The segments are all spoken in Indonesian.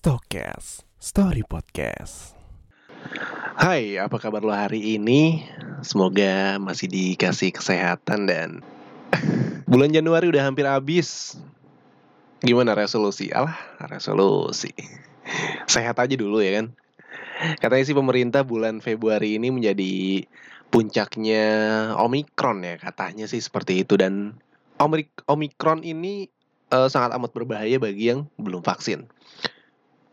Stokes Story Podcast. Hai, apa kabar lo hari ini? Semoga masih dikasih kesehatan dan bulan Januari udah hampir habis. Gimana resolusi? Alah, resolusi. Sehat aja dulu ya kan. Katanya sih pemerintah bulan Februari ini menjadi puncaknya Omikron ya, katanya sih seperti itu dan Omik- Omikron ini eh, sangat amat berbahaya bagi yang belum vaksin.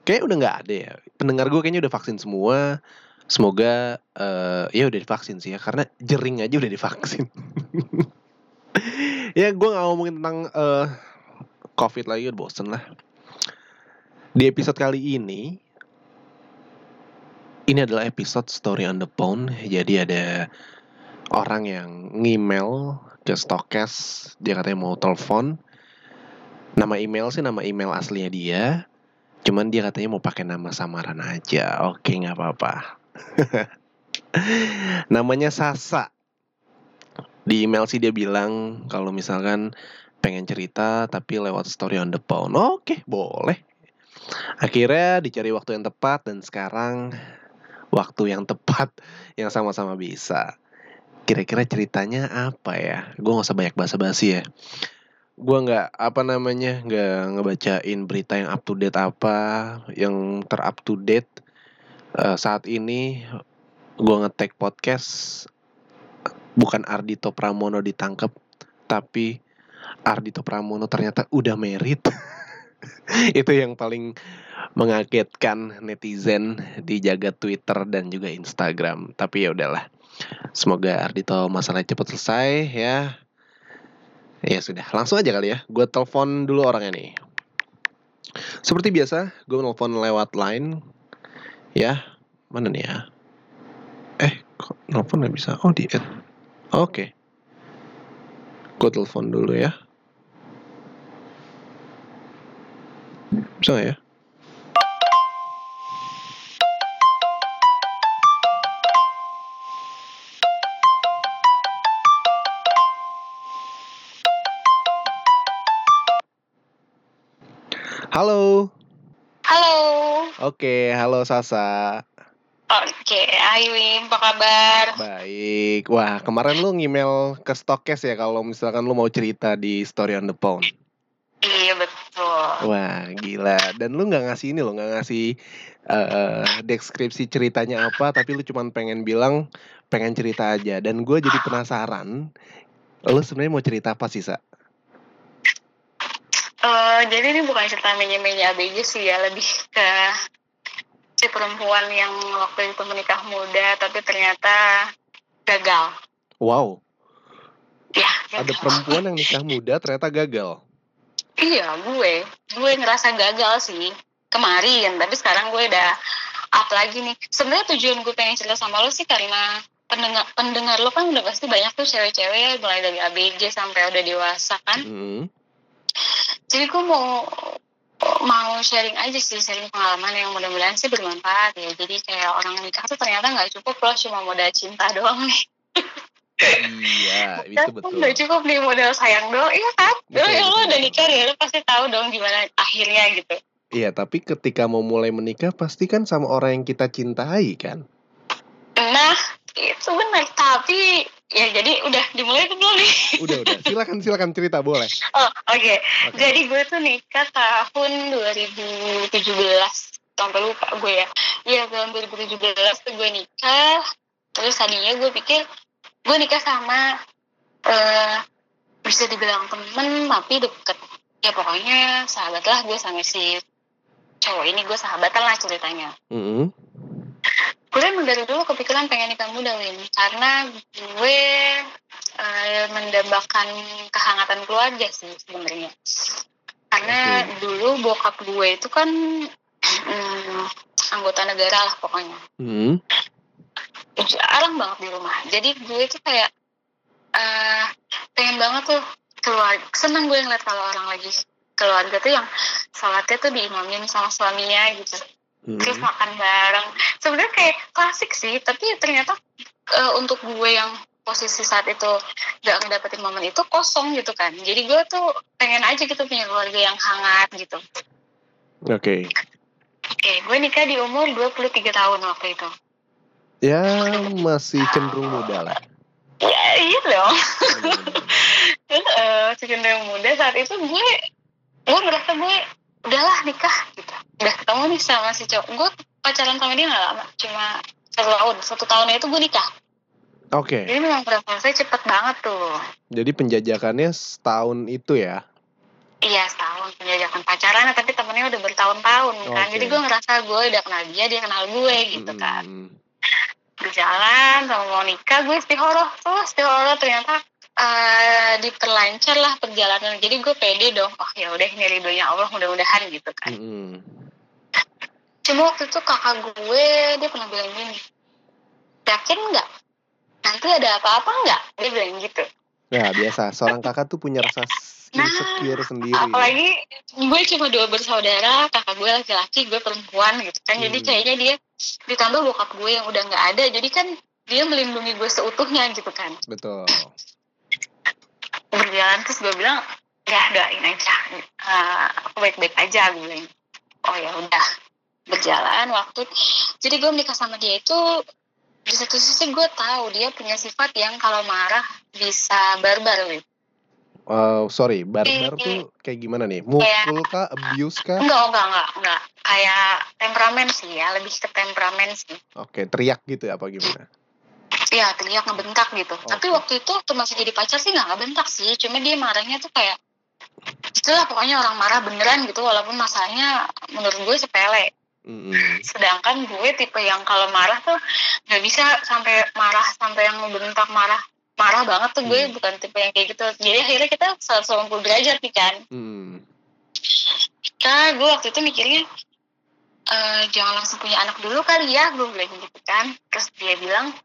Kayaknya udah nggak ada ya. Pendengar gue kayaknya udah vaksin semua. Semoga eh, ya udah divaksin sih ya karena jering aja udah divaksin. ya gue nggak ngomongin tentang eh, COVID lagi udah bosen lah. Di episode kali ini ini adalah episode story on the phone. Jadi ada orang yang ngemail ke Stokes dia katanya mau telepon. Nama email sih nama email aslinya dia. Cuman dia katanya mau pakai nama samaran aja. Oke, nggak apa-apa. Namanya Sasa. Di email sih dia bilang kalau misalkan pengen cerita tapi lewat story on the phone. Oke, boleh. Akhirnya dicari waktu yang tepat dan sekarang waktu yang tepat yang sama-sama bisa. Kira-kira ceritanya apa ya? Gue gak usah banyak basa-basi ya gua nggak apa namanya nggak ngebacain berita yang up to date apa yang ter up to date. Eh, saat ini gua ngetek podcast bukan Ardito Pramono ditangkap tapi Ardito Pramono ternyata udah merit. Itu yang paling mengagetkan netizen di jagat Twitter dan juga Instagram. Tapi ya udahlah semoga Ardito masalahnya cepat selesai ya Ya sudah, langsung aja kali ya. Gue telepon dulu orangnya nih. Seperti biasa, gue nelfon lewat line. Ya, mana nih ya? Eh, kok nelfon nggak bisa? Oh, di add. Oke. Gue telepon dulu ya. Bisa nggak ya? Halo. Halo. Oke, halo Sasa. Oke, hai Wim, apa kabar? Baik. Wah, kemarin lu ngemail ke Stokes ya kalau misalkan lu mau cerita di Story on the Phone. Iya betul. Wah, gila. Dan lu nggak ngasih ini lo, nggak ngasih eh, deskripsi ceritanya apa, tapi lu cuman pengen bilang pengen cerita aja. Dan gue jadi penasaran, lu sebenarnya mau cerita apa sih, Sa? Eh, jadi ini bukan cerita menye-menye ABG sih ya, lebih ke si perempuan yang waktu itu menikah muda tapi ternyata gagal. Wow, Ya, ada gagal. perempuan yang nikah muda ternyata gagal. Iya, gue. Gue ngerasa gagal sih kemarin, tapi sekarang gue udah up lagi nih. Sebenarnya tujuan gue pengen cerita sama lo sih karena pendengar pendengar lo kan udah pasti banyak tuh cewek-cewek ya, mulai dari ABG sampai udah dewasa kan. Hmm. Jadi gue mau mau sharing aja sih sharing pengalaman yang mudah-mudahan sih bermanfaat ya. Jadi kayak orang nikah tuh ternyata nggak cukup loh cuma modal cinta doang nih. Iya, itu betul. Nggak cukup nih modal sayang doang, iya kan? Betul, ya, lo udah nikah ya, lo pasti tahu dong gimana akhirnya gitu. Iya, tapi ketika mau mulai menikah pasti kan sama orang yang kita cintai kan? Nah, itu benar. Tapi ya jadi udah dimulai tuh belum nih? Udah, udah. Silakan, silakan cerita boleh. Oh, oke. Oke. Jadi gue tuh nikah tahun 2017. Sampai lupa gue ya. Iya, tahun 2017 tuh gue nikah. Terus tadinya gue pikir gue nikah sama eh bisa dibilang temen tapi deket. Ya pokoknya sahabat lah gue sama si cowok ini gue sahabatan lah ceritanya. Mm-mm. Gue emang dari dulu kepikiran pengen nikah muda Win. Karena gue eh, mendambakan kehangatan keluarga sih sebenarnya. Karena Oke. dulu bokap gue itu kan mm, anggota negara lah pokoknya. Mm. jarang banget di rumah. Jadi gue itu kayak eh pengen banget tuh keluar seneng gue ngeliat kalau orang lagi keluarga tuh yang sholatnya tuh diimamin sama suaminya gitu Mm. terus makan bareng sebenarnya kayak klasik sih tapi ternyata eh, untuk gue yang posisi saat itu gak ngedapetin momen itu kosong gitu kan jadi gue tuh pengen aja gitu punya keluarga yang hangat gitu Oke. Oke, gue nikah di umur 23 tahun waktu itu. Ya masih cenderung muda lah. Ya, iya dong. Eh cenderung muda saat itu gue gue merasa gue udahlah nikah gitu. Udah ketemu nih sama si cowok. Gue pacaran sama dia gak lama, cuma satu tahun. Satu tahunnya itu gue nikah. Oke, Jadi memang prosesnya cepet banget tuh. jadi penjajakannya setahun itu ya? Iya setahun penjajakan pacaran, tapi temennya udah bertahun-tahun kan. Oke. Jadi gue ngerasa gue udah kenal dia, dia kenal gue gitu kan. Mm-mm. Berjalan sama mau nikah, gue istihoroh tuh istihoroh ternyata eh diperlancar lah perjalanan. Jadi gue pede dong. Oh ya udah ini ridhonya Allah mudah-mudahan gitu kan. Mm-mm. Cuma waktu itu kakak gue dia pernah bilang gini, yakin nggak? Nanti ada apa-apa nggak? Dia bilang gitu. Ya biasa, seorang kakak tuh punya rasa Nah, insecure sendiri. Apalagi gue cuma dua bersaudara, kakak gue laki-laki, gue perempuan gitu kan. Jadi Hmm. kayaknya dia ditambah bokap gue yang udah nggak ada, jadi kan dia melindungi gue seutuhnya gitu kan. Betul. Berjalan terus gue bilang, ya doain aja, Eh, aku baik-baik aja gue bilang. Oh ya udah, berjalan waktu. Jadi gue menikah sama dia itu di satu sisi gue tahu dia punya sifat yang kalau marah bisa barbar gitu. Eh, sorry, barbar tuh kayak gimana nih? Mukul kah, abuse kah? Enggak, enggak, enggak, enggak. Kayak temperamen sih ya, lebih ke temperamen sih. Oke, teriak gitu ya apa gimana? Iya, teriak ngebentak gitu. Tapi waktu itu waktu masih jadi pacar sih nggak ngebentak sih. Cuma dia marahnya tuh kayak itulah pokoknya orang marah beneran gitu walaupun masalahnya menurut gue sepele. Mm-mm. Sedangkan gue tipe yang kalau marah tuh nggak bisa sampai marah sampai yang ngebentak marah marah banget tuh gue Hmm. bukan tipe yang kayak gitu. Jadi akhirnya kita 180 derajat nih kan. Mm. kita gue waktu itu mikirnya eh jangan langsung punya anak dulu kali ya gue bilang gitu kan terus dia bilang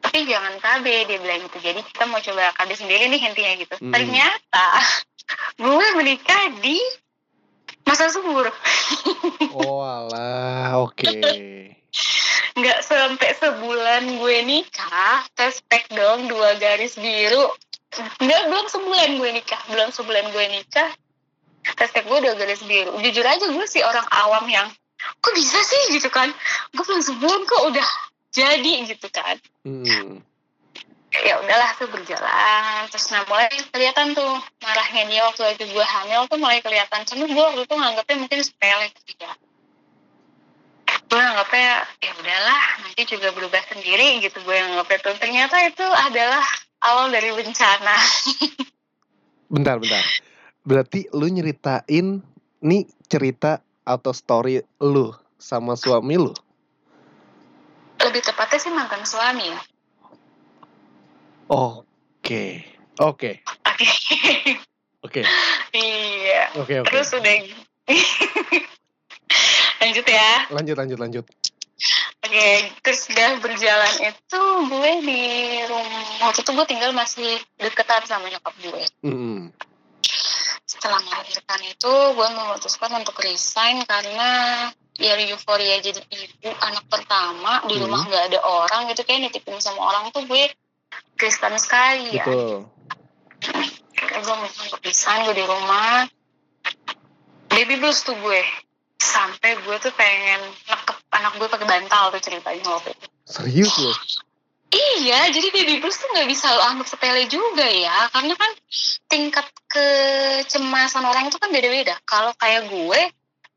tapi jangan KB dia bilang gitu jadi kita mau coba KB sendiri nih intinya gitu Hmm. ternyata gue menikah di masa subur. Oh alah, oke. nggak sampai sebulan gue nikah tes pack dong dua garis biru. Nggak belum sebulan gue nikah belum sebulan gue nikah. Tes pack gue dua garis biru. Jujur aja gue sih orang awam yang kok bisa sih? gitu kan. Gue belum sebulan kok udah jadi gitu kan. Mm. Ya udahlah tuh berjalan. Terus nah mulai kelihatan tuh marahnya dia waktu itu gue hamil tuh mulai kelihatan cuma gue waktu itu nganggapnya mungkin sepele gitu ya gue nganggapnya ya udahlah nanti juga berubah sendiri gitu gue nganggapnya tuh. Ternyata itu adalah awal dari bencana. Bentar, bentar. Berarti lu nyeritain nih cerita atau story lu sama suami lu? lebih tepatnya sih mantan suami. ya Oke. Oke. oke Oke. iya Oke, oke. terus udah lanjut ya Lanjut, lanjut, lanjut. Oke, terus udah berjalan itu gue di rumah waktu itu gue tinggal masih deketan sama nyokap gue. Mm-mm. Setelah melahirkan itu gue memutuskan untuk resign karena ya euforia jadi ibu anak pertama di rumah nggak ada orang gitu kayak nitipin sama orang tuh gue Kristen sekali ya. Betul. Akhirnya gue untuk resign gue di rumah. Baby blues tuh gue sampai gue tuh pengen nekep anak gue pakai bantal tuh ceritanya waktu itu. Serius lu? Iya, jadi baby blues tuh nggak bisa lo anggap sepele juga ya, karena kan tingkat kecemasan orang itu kan beda-beda. Kalau kayak gue,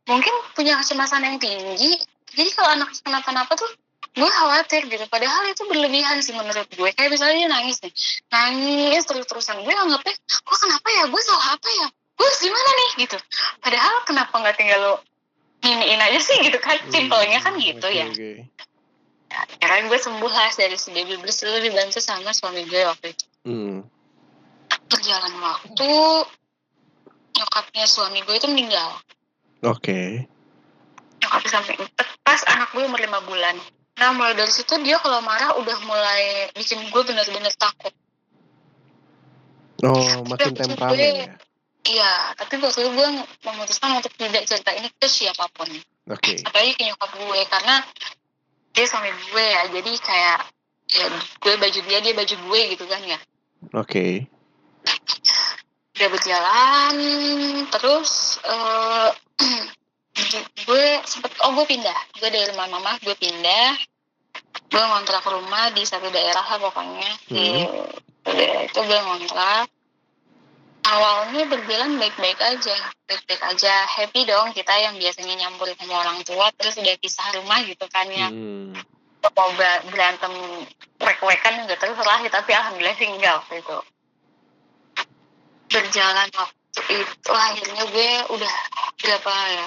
mungkin punya kecemasan yang tinggi, jadi kalau anak kenapa-napa tuh gue khawatir gitu. Padahal itu berlebihan sih menurut gue. Kayak misalnya dia nangis nih, nangis terus-terusan. Gue anggapnya, gue kenapa ya? Gue salah apa ya? Gue gimana nih gitu. Padahal kenapa nggak tinggal lo iniin aja sih gitu kan? Simpelnya kan gitu Oke, ya. oke. Akhirnya gue sembuh lah dari si baby blues itu dibantu sama suami gue waktu itu. Mm. Berjalan waktu, nyokapnya suami gue itu meninggal. Oke. Nyokapnya sampai pas anak gue umur lima bulan. Nah mulai dari situ dia kalau marah udah mulai bikin gue bener-bener takut. Oh, makin Tapi temperamen gue- ya. Iya, tapi waktu itu gue memutuskan untuk tidak cerita ini ke siapa pun. Oke. Apalagi ke nyokap gue, karena dia suami gue ya, jadi kayak ya gue baju dia, dia baju gue gitu kan ya. Oke. udah berjalan terus eh, gue sempet oh gue pindah gue dari rumah mama gue pindah gue ngontrak rumah di satu daerah lah pokoknya. Di daerah itu gue ngontrak. Awalnya berjalan baik-baik aja. Baik-baik aja. Happy dong kita yang biasanya nyampurin sama orang tua terus udah pisah rumah gitu kan ya. Hmm. mau ber- berantem wek-wekan juga terus lah tapi alhamdulillah sih enggak waktu itu. Berjalan waktu itu akhirnya gue udah berapa ya?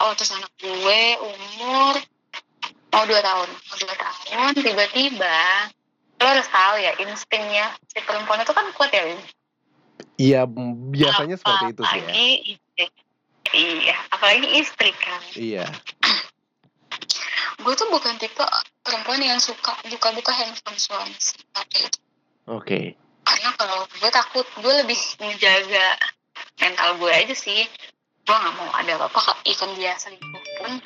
Oh terus anak gue umur mau dua tahun. Mau dua tahun. Tiba-tiba lo harus tahu ya instingnya si perempuan itu kan kuat ya Win? Iya, biasanya seperti itu sih ya. apalagi istri? Iya apalagi istri kan. Iya. gue tuh bukan tipe perempuan yang suka buka-buka handphone suami itu Oke. karena kalau gue takut gue lebih menjaga mental gue aja sih. Gue nggak mau ada apa-apa even dia selingkuh pun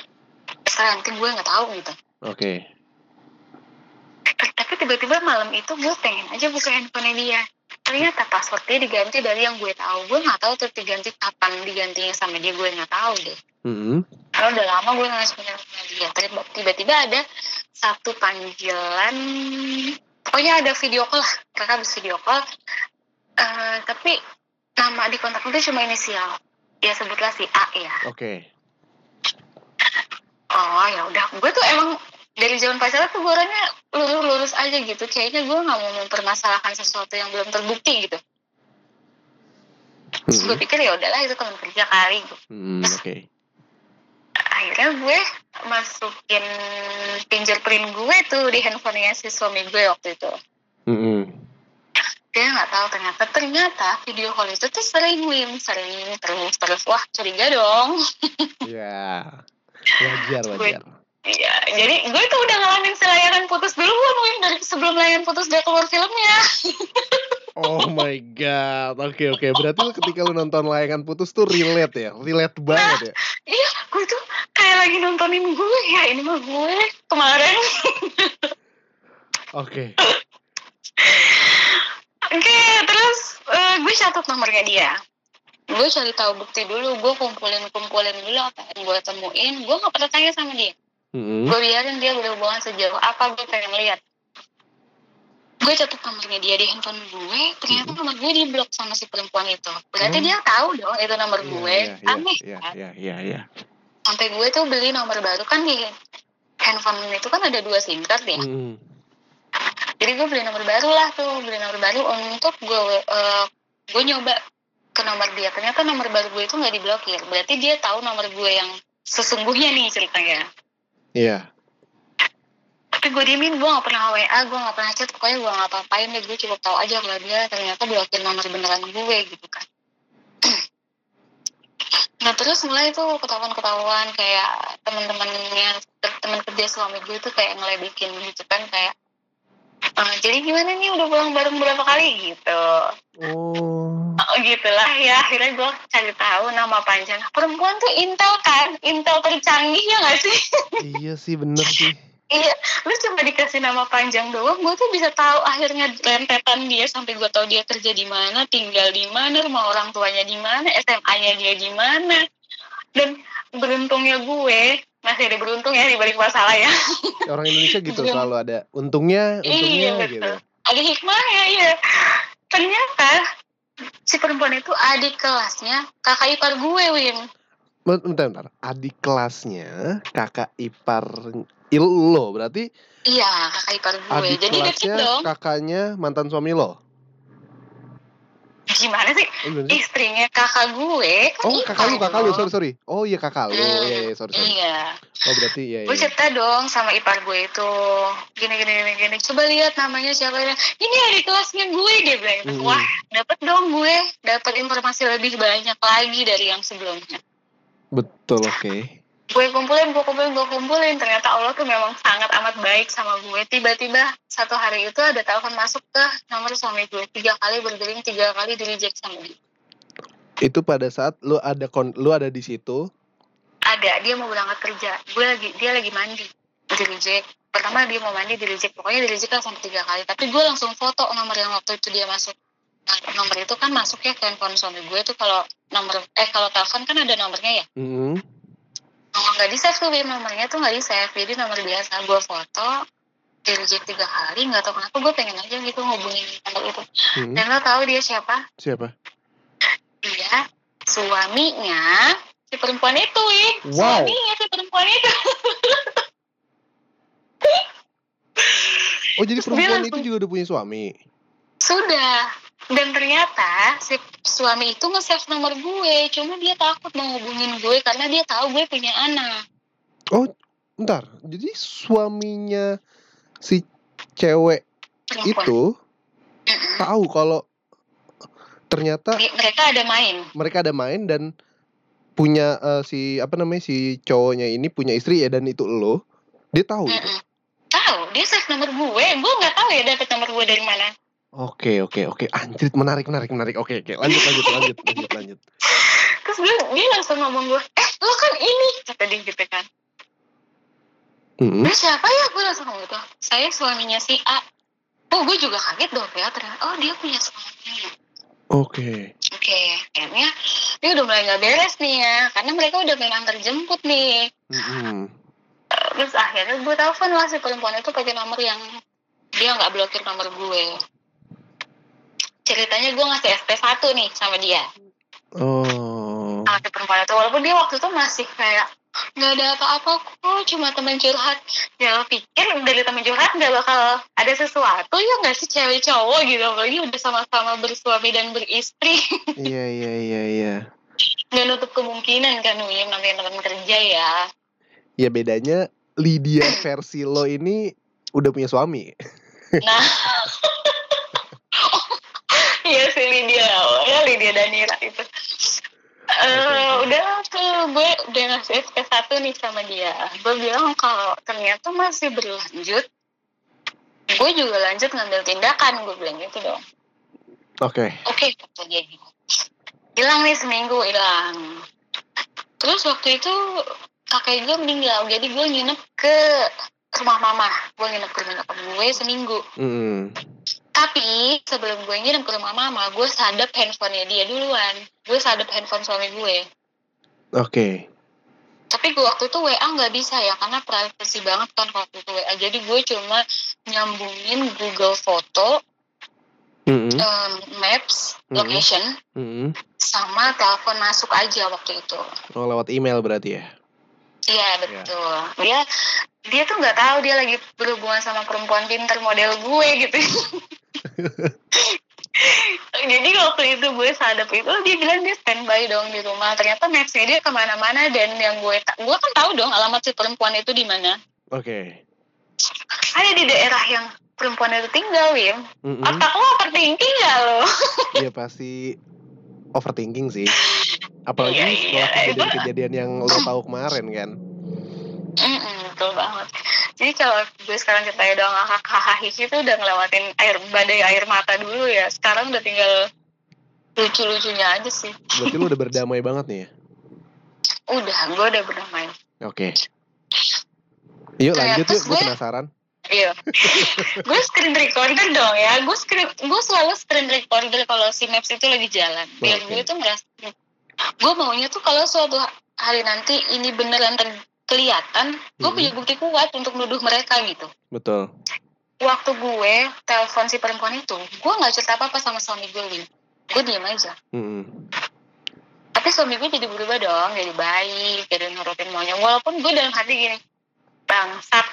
terserah nanti gue nggak tahu gitu. Oke. Eh, tapi tiba-tiba malam itu gue pengen aja buka handphone dia. Ternyata passwordnya diganti dari yang gue tahu. Gue nggak tahu tuh diganti kapan digantinya sama dia gue nggak tahu deh. Hmm. karena udah lama gue nggak punya dia. Tiba- tiba-tiba ada satu panggilan. Pokoknya ada video call lah. Kakak bisa video call. Eh, tapi nama di kontak itu cuma inisial. Ya sebutlah si A ya. Oke. Oh ya udah gue tuh emang dari zaman pacaran tuh gue orangnya lurus-lurus aja gitu kayaknya gue nggak mau mempermasalahkan sesuatu yang belum terbukti gitu terus gue pikir ya udahlah itu teman kerja kali gitu. Hmm, Oke. akhirnya gue masukin fingerprint gue tuh di handphonenya si suami gue waktu itu Hmm. dia nggak tahu ternyata ternyata video call itu tuh sering win sering terus terus wah curiga dong Ya. Wajar, wajar. Iya, jadi gue tuh udah ngalamin selayanan putus duluan Win dari sebelum layanan putus dia keluar filmnya. Oh my god. Oke, oke. Berarti lu ketika lu nonton layangan putus tuh relate ya? Relate banget ya? Iya, gue tuh kayak lagi nontonin gue ya ini mah gue kemarin. Oke. Oke, terus eh, gue catat nomornya dia. Gue cari tahu bukti dulu, gue kumpulin kumpulin dulu apa yang gue temuin. Gue nggak pernah tanya sama dia. Hmm. Gue biarin dia berhubungan sejauh apa gue pengen lihat. Gue catat nomornya dia di handphone gue, ternyata nomor gue di blok sama si perempuan itu. Berarti Hmm. dia tahu dong itu nomor Iya, gue. iya, iya, Aneh Iya, kan? iya, iya, iya. Sampai gue tuh beli nomor baru kan di handphone itu kan ada dua SIM card ya. Hmm. Jadi gue beli nomor baru lah tuh, beli nomor baru untuk gue eh, gue nyoba ke nomor dia. Ternyata nomor baru gue itu nggak diblokir. Berarti dia tahu nomor gue yang sesungguhnya nih ceritanya. Iya. Tapi gue diemin, gue gak pernah WA, gue gak pernah chat, pokoknya gue gak apa-apain deh, gue cukup tahu aja kalau dia ternyata blokir nomor beneran gue gitu kan. nah terus mulai tuh ketahuan-ketahuan kayak teman-temannya teman kerja suami gue tuh kayak ngeledekin gitu kan kayak "Eh, jadi gimana nih udah pulang bareng berapa kali gitu Oh. Oh, gitulah ya akhirnya gue cari tahu nama panjang perempuan tuh intel kan intel tercanggih ya gak sih Iya sih, bener sih. Iya, lu cuma dikasih nama panjang doang, gue tuh bisa tahu akhirnya rentetan dia sampai gue tahu dia kerja di mana, tinggal di mana, rumah orang tuanya di mana, SMA-nya dia di mana. Dan beruntungnya gue masih ada beruntung ya di balik masalah ya. Orang Indonesia gitu selalu ada untungnya, untungnya iya gitu. Ada hikmahnya ya. Ternyata si perempuan itu adik kelasnya kakak ipar gue, Win. Bentar, bentar. Adik kelasnya kakak ipar il lo berarti Iya, kakak ipar gue. adik Jadi deket kelasnya dong. kakaknya mantan suami lo. Gimana sih? Oh? Istrinya kakak gue kan Oh, kakak lu, ipar kakak lu, sorry, sorry. Oh iya kakak lu. Hmm, Iya, iya, sorry, sorry. Iya. Oh, berarti iya, gue iya. cerita dong sama ipar gue itu gini gini gini gini coba lihat namanya siapa ya ini adik kelasnya gue dia bilang gitu. Mm-mm. wah dapat dong gue dapat informasi lebih banyak lagi dari yang sebelumnya Betul, oke. Gue kumpulin gue kumpulin gue kumpulin. Ternyata Allah tuh memang sangat amat baik sama gue. Tiba-tiba satu hari itu ada telepon masuk ke nomor suami gue. Tiga kali berdering tiga kali di reject sama dia. Itu pada saat lu ada kon lu ada di situ. ada dia mau berangkat kerja. Gue lagi dia lagi mandi di reject. Pertama dia mau mandi di reject. Pokoknya di reject lah sampai tiga kali. Tapi gue langsung foto nomor yang waktu itu dia masuk. Nah, nomor itu kan masuknya ke handphone suami gue tuh kalau nomor eh kalau telepon kan ada nomornya ya? Hmm. Nggak di save tuh Bim, nomornya tuh nggak di save jadi nomor biasa gue foto di reject tiga kali nggak tahu kenapa gue pengen aja gitu ngubungin nomor itu. Hmm, dan lo tahu dia siapa? Siapa? dia suaminya si perempuan itu Win. Wow. suaminya si perempuan itu. Oh jadi perempuan itu juga udah punya suami. sudah dan ternyata si suami itu nge-save nomor gue cuma dia takut mau hubungin gue karena dia tahu gue punya anak Oh, bentar. Jadi suaminya si cewek perempuan itu tahu kalau ternyata mereka ada main mereka ada main dan punya eh, si apa namanya si cowoknya ini punya istri ya dan itu lo. Dia tahu gitu. Mm-mm. tahu dia save nomor gue gue nggak tahu ya dapet nomor gue dari mana Oke, oke, oke. Anjir, menarik, menarik, menarik. Oke, oke. Lanjut, lanjut, lanjut, lanjut, lanjut. terus gue dia langsung ngomong gue eh lo kan ini kata dia gitu kan Hmm. Dia siapa ya gue langsung ngomong gitu saya suaminya si A oh gue juga kaget dong ya ternyata oh dia punya suami Oke. oke akhirnya dia udah mulai nggak beres nih ya karena mereka udah main antar jemput nih Mm-mm. terus akhirnya gue telepon lah si perempuan itu pakai nomor yang dia nggak blokir nomor gue ceritanya gue ngasih SP1 nih sama dia. Oh. si perempuan itu. Walaupun dia waktu itu masih kayak nggak ada apa-apa kok cuma teman curhat. Ya lo pikir dari teman curhat nggak bakal ada sesuatu ya nggak sih cewek cowok gitu? Apalagi udah sama-sama bersuami dan beristri. Iya, iya, iya, iya. nggak nutup kemungkinan kan William namanya teman kerja ya. Ya bedanya Lydia versi lo ini udah punya suami. nah iya sih Lydia. Ya Lydia Danira itu Eh, Oke. udah tuh gue udah ngasih SP1 nih sama dia. Gue bilang kalau ternyata masih berlanjut gue juga lanjut ngambil tindakan. Gue bilang gitu dong. Oke. oke kata dia gitu. Hilang nih seminggu hilang. Terus waktu itu kakek gue meninggal. Jadi gue nginep ke rumah mama. Gue nginep ke rumah gue seminggu. Mm. Tapi sebelum gue nginep ke rumah mama gue sadap handphonenya dia duluan gue sadap handphone suami gue Oke. tapi gue waktu itu WA nggak bisa ya karena privacy banget kan waktu itu WA jadi gue cuma nyambungin Google Foto, Mm-mm. em, Maps, Mhm. location, Mm-mm. sama telepon masuk aja waktu itu. Oh lewat email berarti ya? Iya betul. Dia dia tuh nggak tahu dia lagi berhubungan sama perempuan pinter model gue gitu. Jadi waktu itu gue sadap itu dia bilang dia standby dong di rumah. Ternyata mapsnya dia ke mana-mana dan yang gue gue kan tahu dong alamat si perempuan itu di mana. Oke. Ada di daerah yang perempuan itu tinggal, Wim. Mm-mm. Otak lo overthinking gak lo? Iya pasti overthinking sih. Apalagi Iya, setelah iya. kejadian-kejadian yang lo tahu kemarin kan. Mm-mm, betul banget. Jadi kalau gue sekarang ceritanya doang hahaha itu udah ngelewatin air badai air mata dulu ya. Sekarang udah tinggal lucu-lucunya aja sih. Berarti lo udah berdamai banget nih ya? Udah, gue udah berdamai. Oke. Yuk Kayak lanjut yuk, gue- penasaran. Iya. gue screen recorder dong ya. Gue screen, gue selalu screen recorder kalau si Maps itu lagi jalan. Biar Oke. gue tuh merasa, gue maunya tuh kalau suatu hari nanti ini beneran ter- kelihatan, gue Mhm. punya bukti kuat untuk nuduh mereka gitu. Betul. Waktu gue telepon si perempuan itu, gue nggak cerita apa-apa sama suami gue, Win. Gue diam aja. Mm-mm. Tapi suami gue jadi berubah dong, jadi baik, jadi nurutin maunya. Walaupun gue dalam hati gini, bangsat.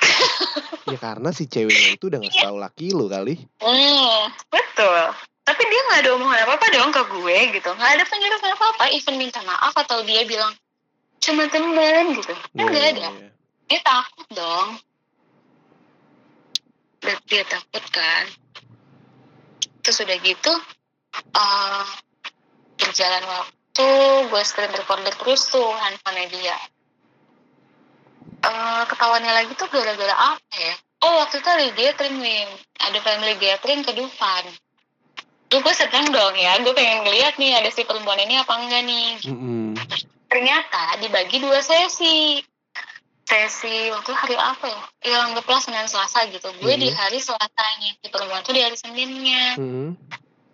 Ya karena si ceweknya itu udah ngasih tahu laki lo kali. Hmm, betul. Tapi dia nggak ada omongan apa-apa dong ke gue gitu. Nggak ada penjelasan apa-apa, even minta maaf atau dia bilang cuma temen gitu. Kan nggak Iya, ada. iya. Dia takut dong. Dia, dia takut kan. Terus udah gitu, eh berjalan waktu, gue screen recorder terus tuh handphonenya dia. Eh ketahuannya lagi tuh gara-gara apa ya? Oh waktu itu ada gathering Win. Ada family gathering ke Dufan. Tuh gue seneng dong ya, gue pengen ngeliat nih ada si perempuan ini apa enggak nih. Mm-mm. Ternyata dibagi dua sesi. Sesi waktu hari apa ya? Ya anggaplah Senin Selasa gitu. Gue di Mhm. hari Selasanya, si perempuan tuh di hari Seninnya. Mm-mm.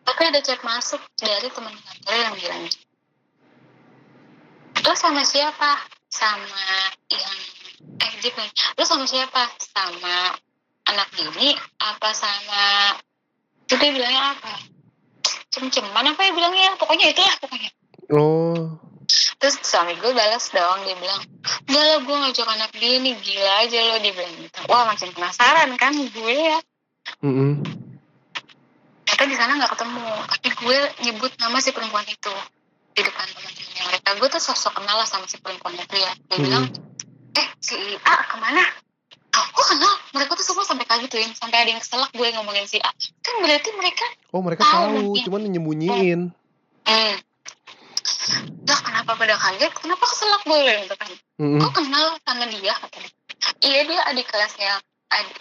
Tapi ada chat masuk dari teman kantor yang bilang Lo sama siapa? sama yang dia bilang lu sama siapa sama anak ini apa sama itu dia bilangnya apa? Cem-ceman apa ya bilangnya? Pokoknya itulah pokoknya. Oh. terus suami gue balas dong dia bilang enggak lah gue ngajak anak dia nih gila aja lo dia bilang gitu. Wah makin penasaran kan gue ya. Mm-mm. ternyata di sana nggak ketemu tapi gue nyebut nama si perempuan itu di depan teman-temannya mereka. Gue tuh sosok kenal lah sama si perempuan itu ya. Dia Mm-mm. bilang eh si A ke mana? Oh, kok kenal? Mereka tuh semua sampai kagituin sampai ada yang keselak gue ngomongin si A. Kan berarti mereka Oh mereka Tahu tahu, cuman nyembunyiin. hmm lah kenapa pada kaget? Kenapa keselak gue? Gitu kan. Mm-mm. kok kenal sama dia? Iya dia adik kelasnya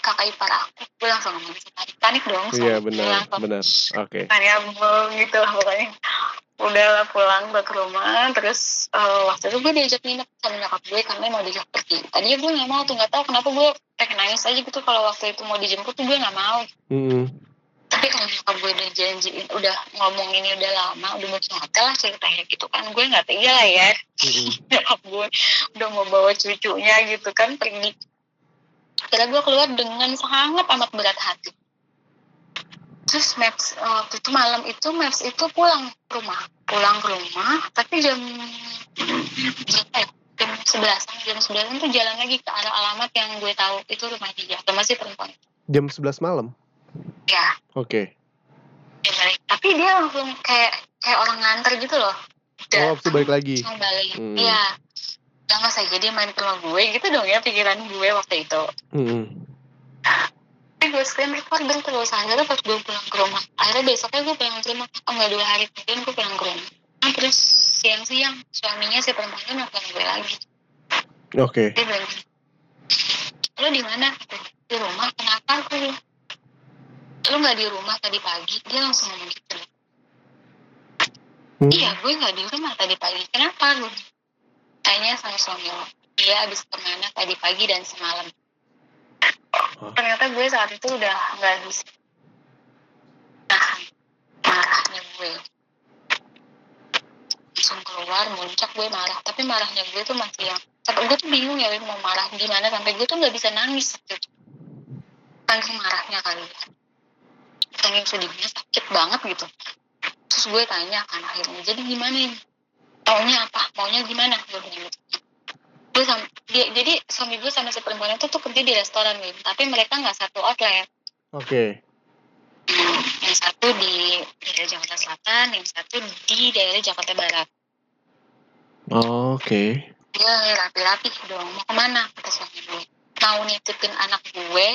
kakak ipar aku gue langsung ngomong panik panik dong Iya gue benar, langsung benar. Oke. kayak beng gitu lah pokoknya udahlah pulang ke rumah terus eh, waktu itu gue diajak nginep sama nyokap gue karena mau dijemput pergi tadinya gue nggak mau tuh nggak tahu kenapa gue pengen nangis aja gitu kalau waktu itu mau dijemput tuh gue nggak mau Mm-mm. tapi kalau nyokap gue udah janjiin udah ngomong ini udah lama udah mau hotel lah ceritanya gitu kan gue nggak tega lah ya Mm-mm. nyokap gue udah mau bawa cucunya gitu kan pergi kira gue keluar dengan sangat amat berat hati. Terus Maps eh, waktu itu malam itu Maps itu pulang ke rumah. Pulang ke rumah tapi jam ya jam sebelasan jam sebelasan tuh jalan lagi ke arah alamat yang gue tahu itu rumah dia atau masih perempuan. Jam 11 malam. ya. Oke. dia balik. Tapi dia langsung kayak kayak orang nganter gitu loh. Oh, habis itu balik lagi. balik. Hmm. iya ya nggak saja dia main ke rumah gue gitu dong ya pikiran gue waktu itu. Mm-mm. tapi gue screen recording terus akhirnya pas gue pulang ke rumah akhirnya besoknya gue pulang ke rumah oh nggak dua hari kemudian gue pulang ke rumah. Nah, terus siang-siang suaminya si perempuan itu nelfon gue lagi. Oke. dia bilang lo di mana? Di rumah. Kenapa aku? Lo nggak di rumah tadi pagi. Dia langsung ngomong gitu. Hmm. iya gue nggak di rumah tadi pagi. Kenapa? Gue tanya sama suami lo. Dia habis ke mana? Tadi pagi dan semalam. Hah? ternyata gue saat itu udah nggak bisa tahan. Marahnya gue. Langsung keluar muncak gue marah. Tapi marahnya gue tuh masih yang sampai gue tuh bingung ya mau marah gimana? Sampai gue tuh nggak bisa nangis waktu itu saking marahnya kali ya saking sedihnya sakit banget gitu. Terus gue tanya kan akhirnya jadi gimana ini maunya apa maunya gimana? Gue bilang gitu gue sama dia jadi suami gue sama si perempuan itu tuh kerja di restoran Win. Tapi mereka nggak satu outlet. Oke. Hmm, yang satu di daerah Jakarta Selatan yang satu di daerah Jakarta Barat. Oke. dia rapi-rapi dong mau ke mana? Kata suami gue. Mau nitipin anak gue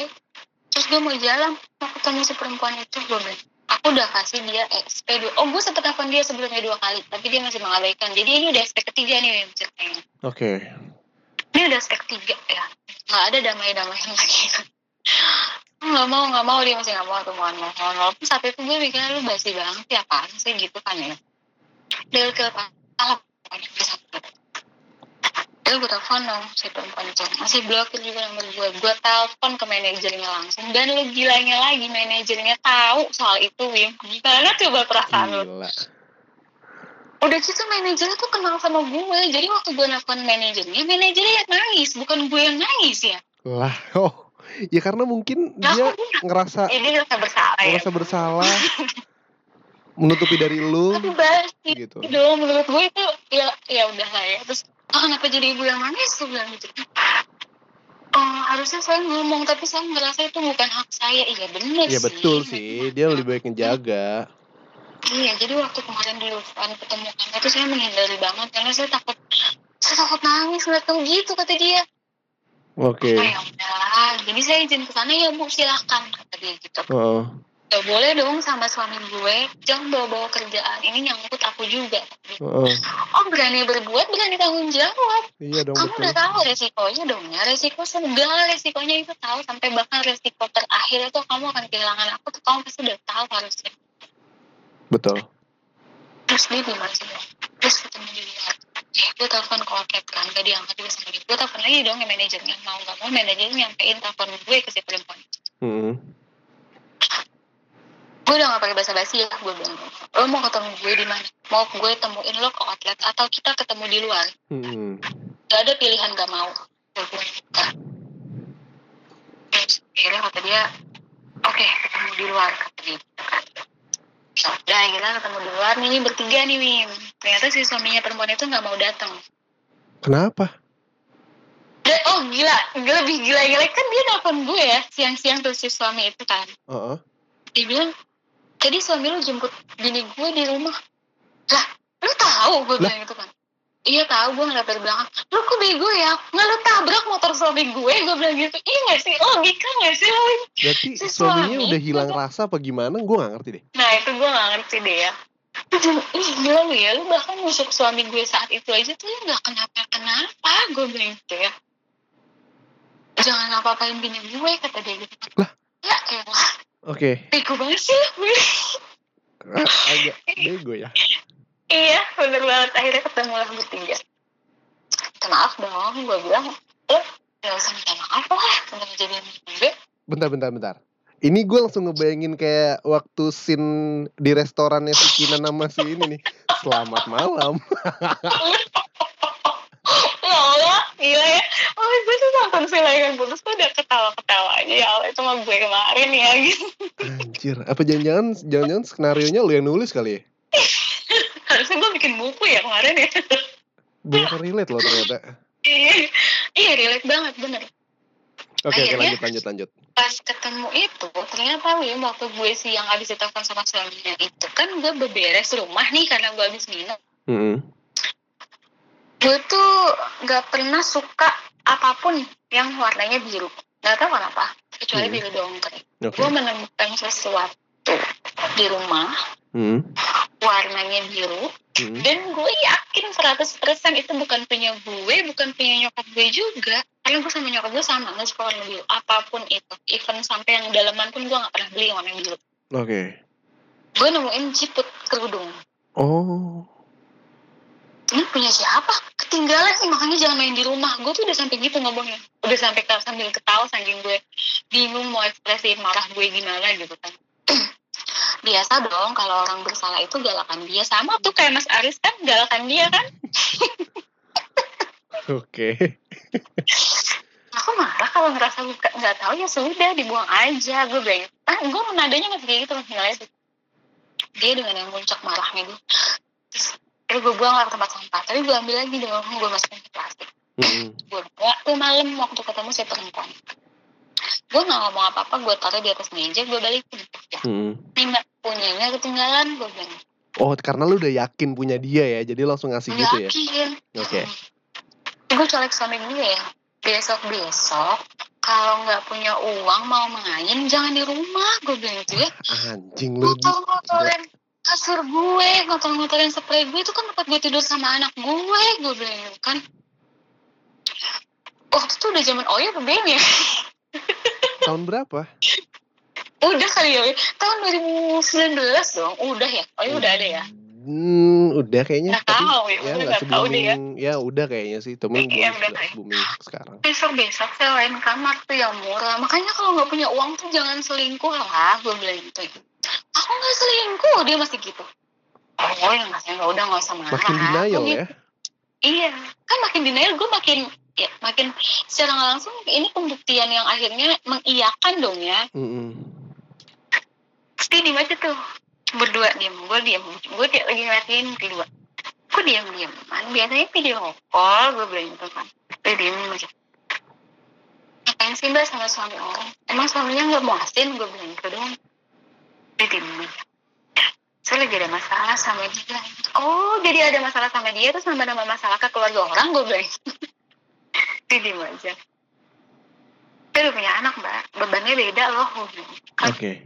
terus gue mau jalan mau ketemu si perempuan itu gue bilang aku udah kasih dia SP dua. Oh gue sempet telepon dia sebelumnya dua kali tapi dia masih mengabaikan. Jadi ini udah SP ketiga nih ceritanya. Oke. ini udah SP ketiga ya. Nggak ada damai-damaian lagi. Nggak mau nggak mau. Dia masih nggak mau tuh mohon walaupun saat itu gue mikirnya lu basi banget ya apaan sih? Gitu kan ya. Dia ke kepala dia Lalu gue telepon dong si perempuan itu. Masih blokir juga nomor gue Gue telepon ke manajernya langsung. Dan lu gilanya lagi Manajernya tahu soal itu Wim. Gimana coba perasaan lu. Udah gitu manajernya tuh kenal sama gue Jadi waktu gue nelfon manajernya Manajernya yang nangis. Bukan gue yang nangis ya. Lah, oh. Ya karena mungkin Nah, dia ngerasa Ini rasa bersalah ya. ngerasa bersalah. Menutupi dari lu. Tapi basi gitu. dong. Menurut gue itu ya ya udah lah ya. Terus ah kenapa jadi ibu yang nangis gue bilang gitu. Oh harusnya saya ngomong tapi saya ngerasa itu bukan hak saya. Iya bener Ya sih. betul sih, dia lebih baik ngejaga. iya jadi waktu kemarin di Dufan ketemu kamu itu saya menghindari banget karena saya takut saya takut nangis nggak tahu gitu kata dia. Oke. oh ya udahlah jadi saya izin ke sana ya bu silakan kata dia gitu. Heeh. Gak boleh dong sama suami gue. Jangan bawa-bawa kerjaan. Ini nyangkut aku juga. Heeh. oh berani berbuat berani tanggung jawab. Iya dong kamu betul. udah tahu resikonya dong ya. Resiko segala resikonya itu tahu sampai bahkan resiko terakhir itu kamu akan kehilangan aku tuh kamu pasti udah tahu harusnya. Betul. terus dia gimana sih terus ketemu di luar eh gue telepon outlet kan gak diangkat juga sama dia. Gue telepon lagi dong ke manajernya. Mau gak mau manajernya nyampein telepon gue ke si perempuan. Heeh. Gue udah gak pakai bahasa basi ya gue bilang. Lo mau ketemu gue di mana? Mau gue temuin lo ke outlet atau kita ketemu di luar? Heeh. gak ada pilihan gak mau. Terus akhirnya kata dia oke ketemu di luar kata dia. So, udah kita ketemu di luar nih bertiga nih Wim ternyata si suaminya perempuan itu nggak mau datang. Kenapa? Oh gila, gila lebih gila-gila. Kan dia nelfon gue ya siang-siang tuh si suami itu kan. Heeh. Dia bilang, tadi suami lu jemput bini gue di rumah. Lah, lu tahu gue bilang gitu kan. Iya tahu gue ngeliat dari belakang. Lu kok bego ya? Nggak lu tabrak motor suami gue? Gue bilang gitu. Iya gak sih? Logika gak sih? Lu? Berarti Si suaminya suami udah hilang itu- rasa apa gimana? Gue gak ngerti deh. Nah itu gue gak ngerti deh ya. Ih gila lu ya, lu bahkan nusuk suami gue saat itu aja tuh lu gak kenapa-kenapa. Gue bilang gitu ya. Jangan apa-apain bini gue, kata dia gitu. Lah? Ya elah, Oke. bego banget sih lu. Agak bego ya. iya, bener banget. Akhirnya ketemu lah bertiga. Maaf dong, gue bilang. Lo gak usah minta maaf lah, udah ngejadiin gue. Bentar, bentar, bentar. Ini gue langsung ngebayangin kayak waktu scene di restorannya si Kinan sama si ini nih. Selamat malam. ya Allah, gila ya. Oh, gue tuh nonton film yang putus tuh udah ketawa-ketawa aja. Ya Allah, itu mah gue kemarin ya gitu. Anjir, apa jangan-jangan jangan-jangan skenario nya lu yang nulis kali ya? Harusnya gue bikin buku ya kemarin ya. Banyak yang relate loh ternyata. Iya, iya relate banget bener. Oke, oke Akhirnya- lanjut lanjut lanjut. Pas ketemu itu, ternyata Wim waktu gue siang abis ditelepon sama suaminya itu kan gue beberes rumah nih karena gue abis minum. Heeh. Gue tuh gak pernah suka apa pun yang warnanya biru. Gak tau kenapa, kecuali Hmm. biru dongker. Oke. Gue menemukan sesuatu di rumah Heeh. warnanya biru Heeh. dan gue yakin 100% itu bukan punya gue bukan punya nyokap gue juga karena gue sama nyokap gue sama nggak suka warna biru apa pun itu even sampai yang dalaman pun gue nggak pernah beli yang warna biru Oke. gue nemuin jiput kerudung Oh. ini punya siapa ketinggalan sih makanya jangan main di rumah. Gue tuh udah sampai gitu ngomongnya. Udah sampai ke- sambil ketawa saking gue bingung mau ekspresiin marah gue gimana gitu kan. Biasa dong kalau orang bersalah itu galakan dia. Sama tuh kayak Mas Aris kan galakan dia kan. Oke. aku marah kalau ngerasa buka nggak tahu ya sudah dibuang aja. Gue bilang gitu. ah gue nadanya masih kayak gitu. Masih dia dengan yang muncak marahnya terus terus gue buang lah ke tempat sampah. Tapi gue ambil lagi dong gue masukin ke plastik. Heeh. gue bawa tuh malam waktu ketemu si perempuan. Gue nggak ngomong apa apa gue taruh di atas meja gue balikin. Ya Heeh. ini punyanya ketinggalan gue bilang. Oh, karena lu udah yakin punya dia ya, jadi langsung ngasih gitu ya? yakin. Oke. gue colek suami gue ya. Besok besok kalau nggak punya uang mau main jangan di rumah gue bilang gitu ya Anjing lu. di- ngotor-ngotorin kasur gue ngotor-ngotorin spray gue itu kan tempat gue tidur sama anak gue gue bilang kan waktu itu udah zaman Oyo apa BM ya Tahun berapa? udah kali ya tahun 2019 dong udah ya Oyo udah ada ya Hmm, udah kayaknya. Nggak Tapi tahu ya, ya nggak nggak tahu deh ya. Ya udah kayaknya sih, temen Iya, belum nggak kayak. booming sekarang. besok-besok sewain kamar tuh yang murah makanya kalau nggak punya uang tuh jangan selingkuh lah gue bilang gitu aku nggak selingkuh dia masih gitu oh ya nggak ya udah nggak usah marah Makin denial Gue gitu. ya. Iya, kan makin denial gue makin ya makin secara langsung ini pembuktian yang akhirnya mengiyakan dong ya. Heeh. Terus dia diem aja tuh berdua diem, gue diem, gue dia lagi ngeliatin kedua. Kok diem diem? Biasanya video call gue bilang gitu kan. Dia diem aja. Ngapain sih mbak sama suami orang? Emang suaminya nggak mau asin? Gue bilang gitu doang. Aja. Saya lagi ada masalah sama dia. Oh, jadi ada masalah sama dia terus nambah-nambah masalah ke keluarga orang gue bilang. Diem aja. Dia udah punya anak mbak, bebannya beda loh. Kan Oke.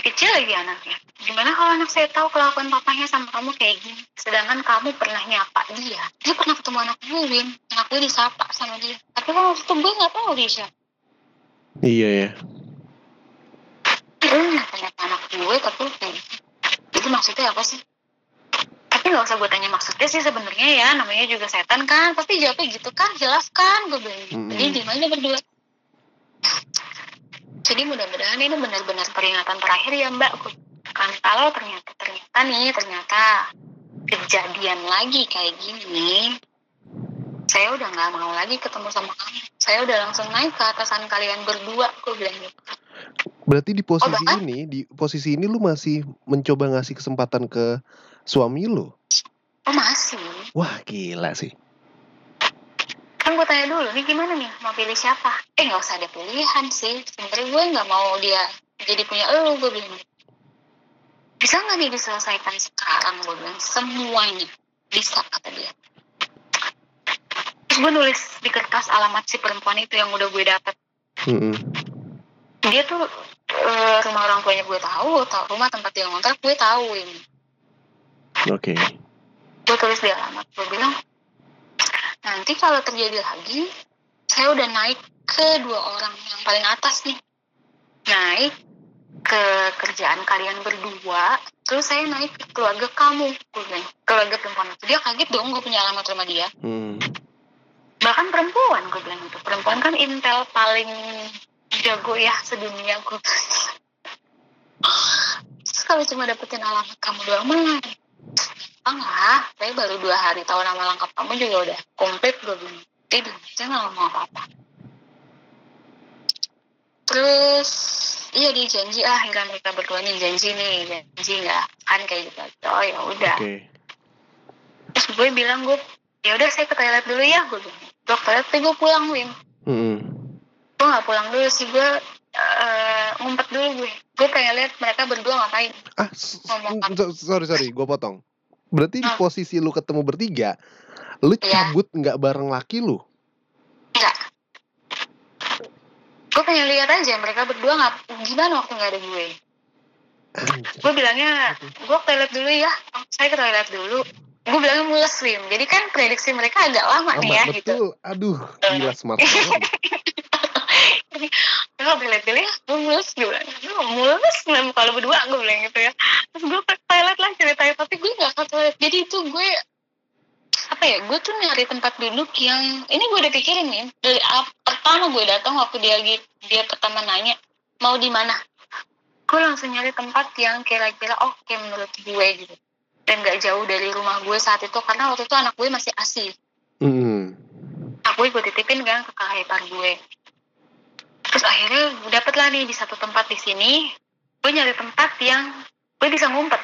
masih kecil lagi anaknya. Gimana kalau anak saya tahu kelakuan papanya sama kamu kayak gini? Sedangkan kamu pernah nyapa dia. Dia pernah ketemu anak gue, Win. Anak gue disapa sama dia. Tapi kan waktu itu gue gak tahu dia siapa. Iya ya. Lu nyapa anak gue, tapi lu kayak gitu. Itu maksudnya apa sih? Tapi gak usah gue tanya maksudnya sih sebenarnya ya. Namanya juga setan kan. Pasti jawabnya gitu kan. Jelas kan. Gue bilang gitu. Mm-mm. Jadi diem aja berdua. Jadi mudah-mudahan ini benar-benar peringatan terakhir ya mbak. Kan kalau ternyata ternyata nih ternyata kejadian lagi kayak gini nih, saya udah nggak mau lagi ketemu sama kamu saya udah langsung naik ke atasan kalian berdua gue bilang gitu Berarti di posisi bahkan- ini, di posisi ini lu masih mencoba ngasih kesempatan ke suami lu. oh masih. Wah, gila sih. kan gue tanya dulu nih gimana nih? Mau pilih siapa? Eh nggak usah ada pilihan sih. Sebenarnya gue nggak mau dia jadi punya elu gue bilang. Bisa nggak nih diselesaikan sekarang? Gue bilang semuanya bisa kata dia. Terus gue nulis di kertas alamat si perempuan itu yang udah gue dapet. Mm-mm. Dia tuh eh, rumah orang tuanya gue tahu tahu rumah tempat dia ngontrak gue tahu ini. Oke. gue tulis di alamat gue bilang nanti kalau terjadi lagi saya udah naik ke dua orang yang paling atas nih. Naik ke kerjaan kalian berdua terus saya naik ke keluarga kamu gue bilang. Keluarga perempuan itu. Dia kaget dong gue punya alamat rumah dia. Hmm. bahkan perempuan gue bilang gitu perempuan kan intel paling jago ya sedunia gue terus kalau cuma dapetin alamat kamu doang mah enggak saya baru dua hari tahu nama lengkap kamu juga udah komplit gue dia bilang saya nggak ngomong apa apa terus iya dia janji ah akhirnya mereka berdua nih janji nih janji nggak kan kayak gitu. Oh ya udah. Oke. terus gue bilang gue ya udah saya ke toilet dulu ya. Gue bilang ke toilet tapi gue pulang Wim. Mm-mm. gue nggak pulang dulu sih. Gue eh, ngumpet dulu gue gue pengen lihat mereka berdua ngapain. Ah, Ngomong sorry sorry, gue potong. Berarti di Hmm. posisi lu ketemu bertiga, lu Iya. cabut nggak bareng laki lu? enggak gue pengen lihat aja mereka berdua ngap gimana waktu nggak ada gue. Gue bilangnya gue ke toilet dulu ya. Saya ke toilet dulu gue bilangnya mules Wim jadi kan prediksi mereka agak lama nih ya Amat, gitu. Betul. Aduh, gila smart gue ya gue mules gue bilang gue mules memang kalau berdua gue bilang gitu ya. Terus gue ke toilet lah ceritanya tapi gue nggak ke toilet. Jadi itu gue apa ya gue tuh nyari tempat duduk yang ini gue udah pikirin nih. Dari pertama gue datang waktu dia lagi dia pertama nanya mau di mana? Gue langsung nyari tempat yang kira-kira oke menurut gue gitu dan gak jauh dari rumah gue saat itu karena waktu itu anak gue masih asih Mm-mm. aku gue titipin kan ke kakak ipar gue. Terus akhirnya gue dapet lah nih di satu tempat di sini gue nyari tempat yang gue bisa ngumpet.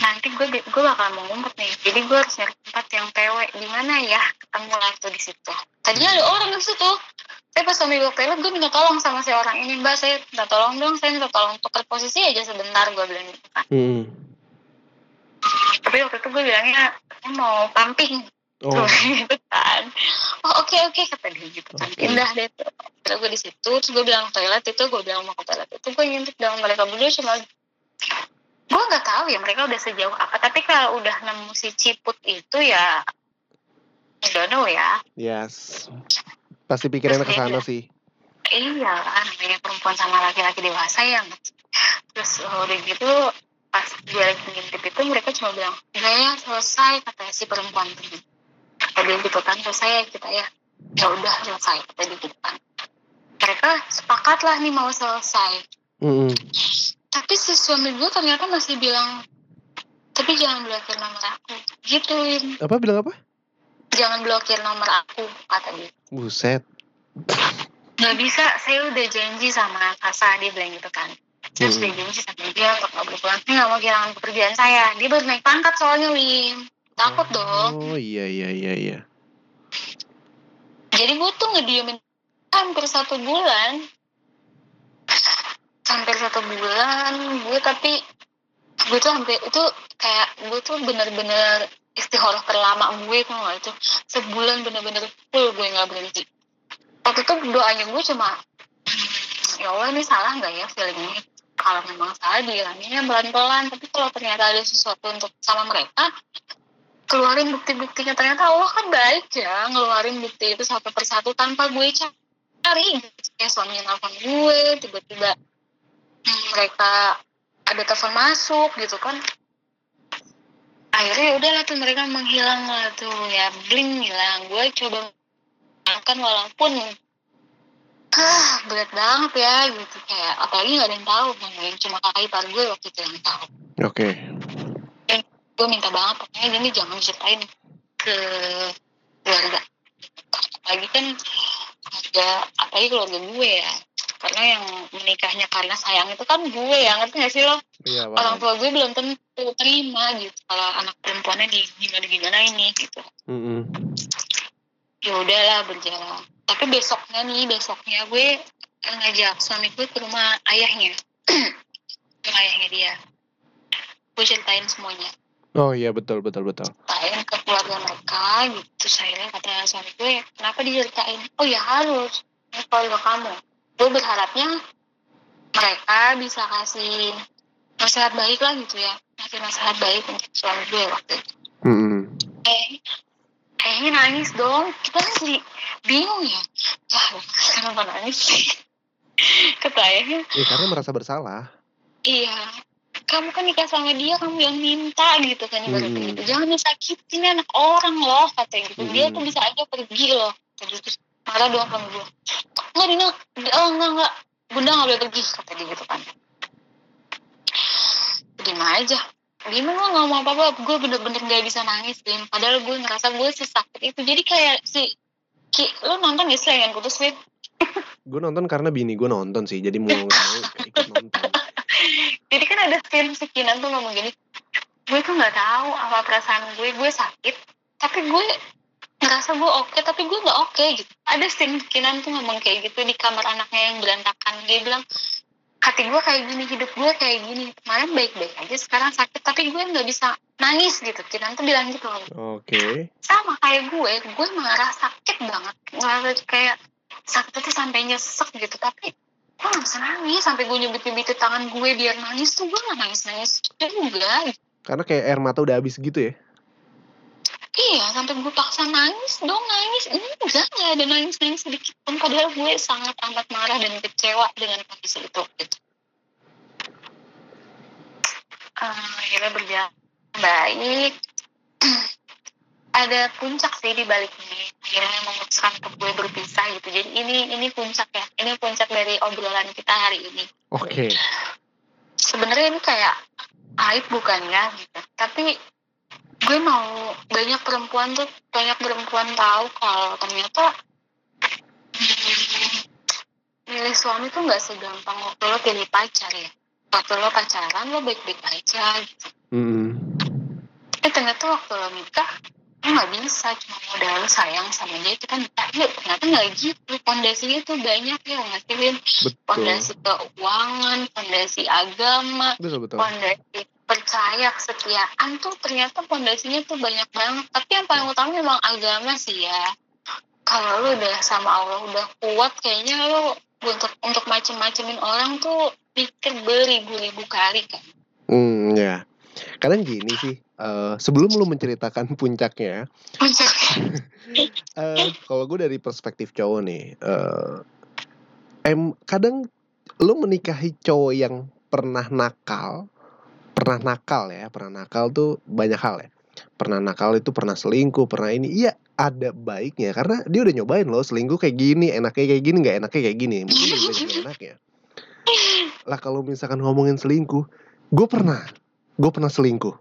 Nanti gue gue bakal mau ngumpet nih jadi gue harus nyari tempat yang PW di mana ya ketemu lah tuh di situ. Tadinya ada orang di situ. Saya pas suami gue toilet gue minta tolong sama si orang ini mbak saya minta tolong dong saya minta tolong tukar posisi aja sebentar gue bilang gitu kan. Mm. Tapi waktu itu gue bilangnya mau pumping. Oh, gitu kan. Oh oke oke kata dia gitu kan. Oke. indah deh tuh. Terus gue di situ terus gue bilang toilet itu gue bilang mau ke toilet itu gue ngintip dengan mereka berdua cuma gue nggak tahu ya mereka udah sejauh apa. Tapi kalau udah nemu si ciput itu ya I don't know ya. Yes. Pasti pikirannya ke sana sih. iya kan namanya perempuan sama laki-laki dewasa ya. Terus oh, udah gitu pas gue lagi ngintip itu mereka cuma bilang enggak ya selesai kata si perempuan itu. Kata dia gitu kan selesai kita ya. Ya udah selesai kata dia gitu kan. Mereka sepakat lah nih mau selesai. Mm-mm. tapi si suami gue ternyata masih bilang tapi jangan blokir nomor aku gituin. Apa bilang apa? jangan blokir nomor aku kata dia. Buset. nggak bisa saya udah janji sama Kasa dia bilang gitu kan saya Hmm. sudah janji sama dia untuk nggak berpulang saya nggak mau kehilangan pekerjaan saya. Dia baru naik pangkat soalnya Wim. Takut dong. Oh iya iya iya iya. jadi gue tuh ngediemin hampir satu bulan. Hampir satu bulan gue tapi gue tuh hampir itu kayak gue tuh bener-bener istihoroh terlama gue tuh nggak itu? Sebulan bener-bener full gue nggak berhenti. Waktu itu doanya gue cuma "Hmm, ya Allah ini salah nggak ya feeling ini kalau memang salah dihilanginnya pelan-pelan. Tapi kalau ternyata ada sesuatu untuk sama mereka keluarin bukti-buktinya. Ternyata Allah kan baik ya ngeluarin bukti itu satu persatu tanpa gue cari. Kayak suaminya nelfon gue tiba-tiba hmm, mereka ada telepon masuk gitu kan. Akhirnya ya udahlah tuh mereka menghilang lah tuh. Ya bling hilang. Gue coba kan walaupun ah berat banget ya gitu. Kayak apalagi nggak ada yang tahu yang cuma kakak ipar gue waktu itu yang tahu. Oke. gue minta banget pokoknya ini jangan ceritain ke keluarga. Apalagi kan ada apalagi keluarga gue ya. Karena yang menikahnya karena sayang itu kan gue ya ngerti gak sih lo? Iya, orang tua gue belum tentu terima gitu kalau anak perempuannya di gimana gimana ini gitu. Mm-mm. ya udahlah berjalan tapi besoknya nih besoknya gue eh, ngajak suami gue ke rumah ayahnya. Ke ayahnya dia. Gue ceritain semuanya. Oh iya betul betul betul. ceritain ke keluarga mereka gitu. Saya kata suami gue kenapa diceritain? Oh ya harus. Ini keluarga kamu. Gue berharapnya mereka bisa kasih nasihat baik lah gitu ya. Kasih nasihat baik untuk suami gue waktu itu. Mm-mm. eh kayaknya nangis dong. Kita kan jadi bingung ya. Wah kenapa nangis sih? Kata ayahnya Ya karena merasa bersalah. iya. Kamu kan nikah sama dia kamu yang minta gitu kan ibaratnya Hmm. gitu. Jangan disakitin anak orang loh katanya gitu. Dia Hmm. tuh bisa aja pergi loh. Terus terus marah dong sama gue enggak Dina oh, enggak enggak bunda nggak boleh pergi kata dia gitu kan. Gimana aja gimana lo nggak mau apa-apa. Gue bener-bener gak bisa nangis Dim. padahal gue ngerasa gue sesakit itu. Jadi kayak si Ki, lo nonton gak sih yang putus Fit? Gue nonton karena bini gue nonton sih, jadi mau ikut nonton. jadi kan ada scene si Kinan tuh ngomong gini gue tuh nggak tahu apa perasaan gue gue sakit. Tapi gue ngerasa gue oke tapi gue nggak oke gitu. Ada scene Kinan tuh ngomong kayak gitu di kamar anaknya yang berantakan. Dia bilang hati gue kayak gini hidup gue kayak gini. Kemarin baik-baik aja sekarang sakit tapi gue nggak bisa nangis gitu. Kinan tuh bilang gitu loh. Oke. sama kayak gue gue marah sakit banget. Ngerasa kayak sakit itu sampai nyesek gitu tapi gue gak bisa nangis. Sampai gue nyebut-nyebut tangan gue biar nangis tuh gue gak nangis-nangis juga. Karena kayak air mata udah habis gitu ya. Iya sampai gue paksa nangis dong nangis. Ini enggak gak ada nangis-nangis sedikit pun. Padahal gue sangat amat marah dan kecewa dengan kondisi itu. Gitu. Eh, akhirnya berjalan baik. Ada puncak sih di balik ini. Akhirnya memutuskan untuk gue berpisah gitu. Jadi ini ini puncak ya. Ini puncak dari obrolan kita hari ini. Oke. sebenarnya ini kayak aib bukannya gitu tapi gue mau banyak perempuan tuh banyak perempuan tahu kalau ternyata hmm, milih suami tuh nggak segampang waktu lo pilih pacar ya waktu lo pacaran lo baik-baik aja gitu Mm-mm. tapi ternyata waktu lo nikah lo nggak bisa cuma modal sayang sama dia kita nikah yuk ternyata nggak gitu fondasinya tuh banyak ya nggak sih Win? Betul. fondasi keuangan fondasi agama fondasi percaya kesetiaan tuh ternyata fondasinya tuh banyak banget. Tapi yang paling utama memang agama sih ya. Kalau lu udah sama Allah udah kuat kayaknya lu untuk untuk macem-macemin orang tuh pikir beribu-ribu kali kan Hmm, ya. Kadang gini sih, eh, sebelum lu menceritakan puncaknya, puncak eh kalau gue dari perspektif cowok nih, eh em kadang lu menikahi cowok yang pernah nakal, pernah nakal ya, pernah nakal tuh banyak hal ya. Pernah nakal itu pernah selingkuh, pernah ini, iya ada baiknya karena dia udah nyobain loh selingkuh kayak gini, enaknya kayak gini, nggak enaknya kayak gini, mungkin lebih banyak enaknya. Lah kalau misalkan ngomongin selingkuh, gue pernah, gue pernah selingkuh.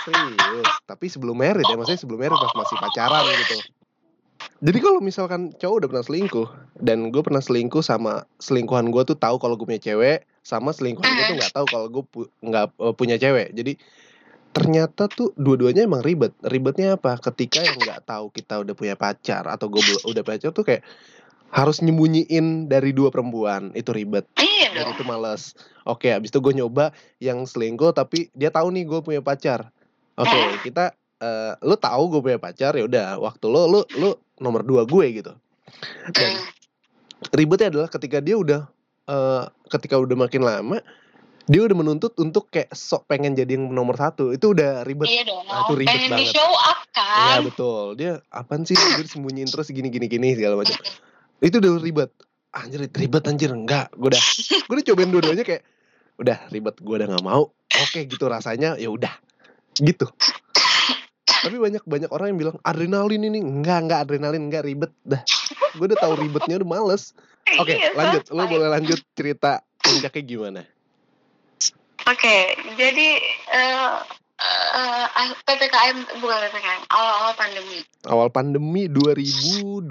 Serius, tapi sebelum merit ya, maksudnya sebelum merit pas masih pacaran gitu. Jadi kalau misalkan cowok udah pernah selingkuh dan gue pernah selingkuh sama selingkuhan gue tuh tahu kalau gue punya cewek, sama selingkuhan tuh nggak tahu kalau gue pu- nggak eh, punya cewek. Jadi ternyata tuh dua-duanya emang ribet. Ribetnya apa? Ketika yang nggak tahu kita udah punya pacar atau gue udah pacar tuh kayak harus nyembunyiin dari dua perempuan. Itu ribet. Iya dan itu males. Oke abis itu gue nyoba yang selingkuh tapi dia tahu nih gue punya pacar. Oke kita eh lu tahu gue punya pacar ya udah waktu lo lu lu nomor dua gue gitu. Dan ribetnya adalah ketika dia udah eh ketika udah makin lama dia udah menuntut untuk kayak sok pengen jadi yang nomor satu. Itu udah ribet. Iya dong. Nah, itu ribet pengen di banget. show up ya kan betul. Dia apaan sih? Gue disembunyiin terus gini gini gini segala macam. Itu udah ribet. Anjir ribet anjir. Enggak gue udah gue udah cobain dua-duanya kayak udah ribet gue udah nggak mau. Oke gitu rasanya ya udah. Gitu. Tapi banyak banyak orang yang bilang adrenalin ini. Enggak enggak adrenalin enggak ribet. Dah. Gue udah tahu ribetnya udah males oke Iya, lanjut. Lo boleh lanjut cerita puncaknya gimana? Oke, jadi eh, eh, ah, ppkm bukan ppkm awal-awal pandemi. Awal pandemi 2020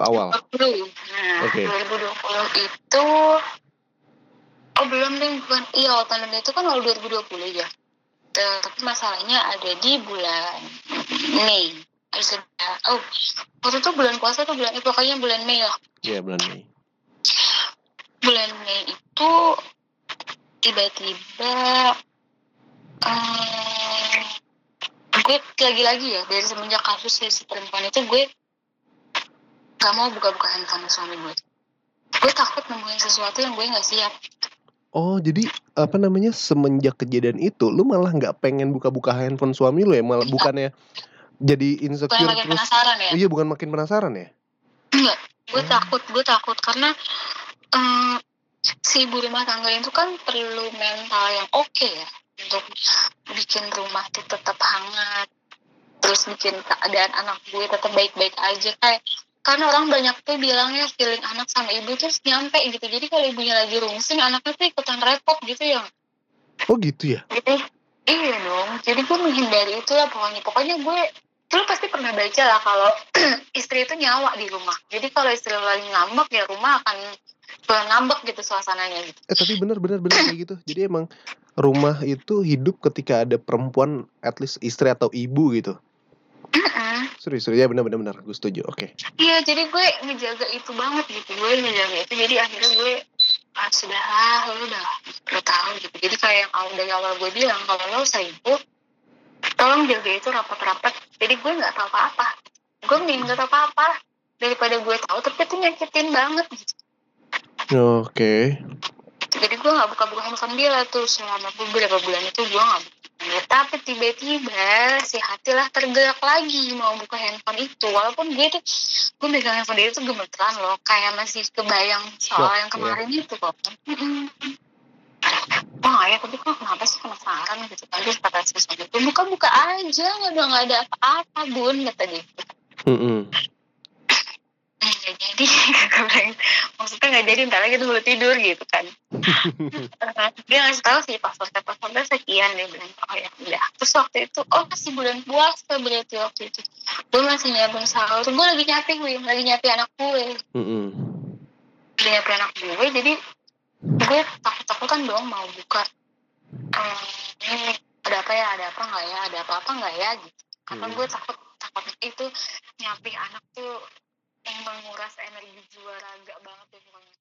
awal. 2020 nah Oke. 2020 itu oh belum deh bukan iya awal pandemi itu kan awal 2020 ya. Eh, tapi masalahnya ada di bulan Mei. Sudah oh waktu itu bulan puasa atau bulan eh, pokoknya bulan Mei lah. Iya bulan Mei. Bulan Mei itu tiba-tiba eh, gue lagi-lagi ya dari semenjak kasus si perempuan itu gue gak mau buka-buka handphone suami gue. Gue takut nemuin sesuatu yang gue nggak siap. Oh jadi apa namanya semenjak kejadian itu lu malah nggak pengen buka-buka handphone suami lu ya? Malah Iya. bukannya jadi insecure makin terus? penasaran ya? Iya bukan makin penasaran ya? Enggak gue Oh. takut gue takut karena eh, si ibu rumah tangga itu kan perlu mental yang oke ya untuk bikin rumah tuh tetap hangat terus bikin keadaan anak gue tetap baik-baik aja. Kayak karena orang banyak tuh bilangnya feeling anak sama ibu tuh nyampe gitu. Jadi kalau ibunya lagi rungsing anaknya tuh ikutan repot gitu ya. Oh gitu ya? Gitu iya dong. Jadi gue menghindari itulah pokoknya. Pokoknya gue lu pasti pernah baca lah kalau istri itu nyawa di rumah. Jadi kalau istri lagi ngambek ya rumah akan akan ngambek gitu suasananya gitu. Eh tapi benar benar benar kayak gitu. Jadi emang rumah itu hidup ketika ada perempuan at least istri atau ibu gitu? Serius serius. Ya benar benar benar gue setuju. Oke. Iya jadi gue ngejaga itu banget gitu. Gue ngejaga itu jadi akhirnya gue ah, sudah ah, lu udah lu tahu gitu. Jadi kayak yang awal dari awal gue bilang kalau lo selingkuh tolong jaga itu rapat-rapat. Jadi gue nggak tahu apa-apa. Gue mending nggak tahu apa-apa. Daripada gue tahu tapi itu nyakitin banget gitu oke jadi gue nggak buka-buka handphone dia lah tuh selama beberapa bulan itu gue nggak buka Ya, tapi tiba-tiba si hati lah tergerak lagi mau buka handphone itu walaupun gue tuh gue megang handphone dia tuh gemeteran loh kayak masih kebayang soal yang kemarin itu kok. Wah ya tapi kok kenapa sih penasaran gitu kan terus kata si suami buka-buka aja nggak ada nggak ada apa-apa bun kata dia Mm-mm. "Hmm, nggak jadi Gue bilang, maksudnya nggak jadi ntar lagi tuh baru tidur gitu kan. Dia ngasih tahu sih passwordnya passwordnya sekian dia bilang oh ya udah terus waktu itu oh masih bulan puasa berarti waktu itu. Gue masih nyiapin sahur. Gue lagi nyapi gue lagi nyapi anak gue. Mm-mm. lagi nyapi anak gue jadi gue takut takutan dong mau buka "Hmm, ini ada apa ya ada apa nggak ya ada apa apa nggak ya? Gitu. Karena gue takut takut itu nyapi anak tuh menguras energi jiwa raga banget ya pokoknya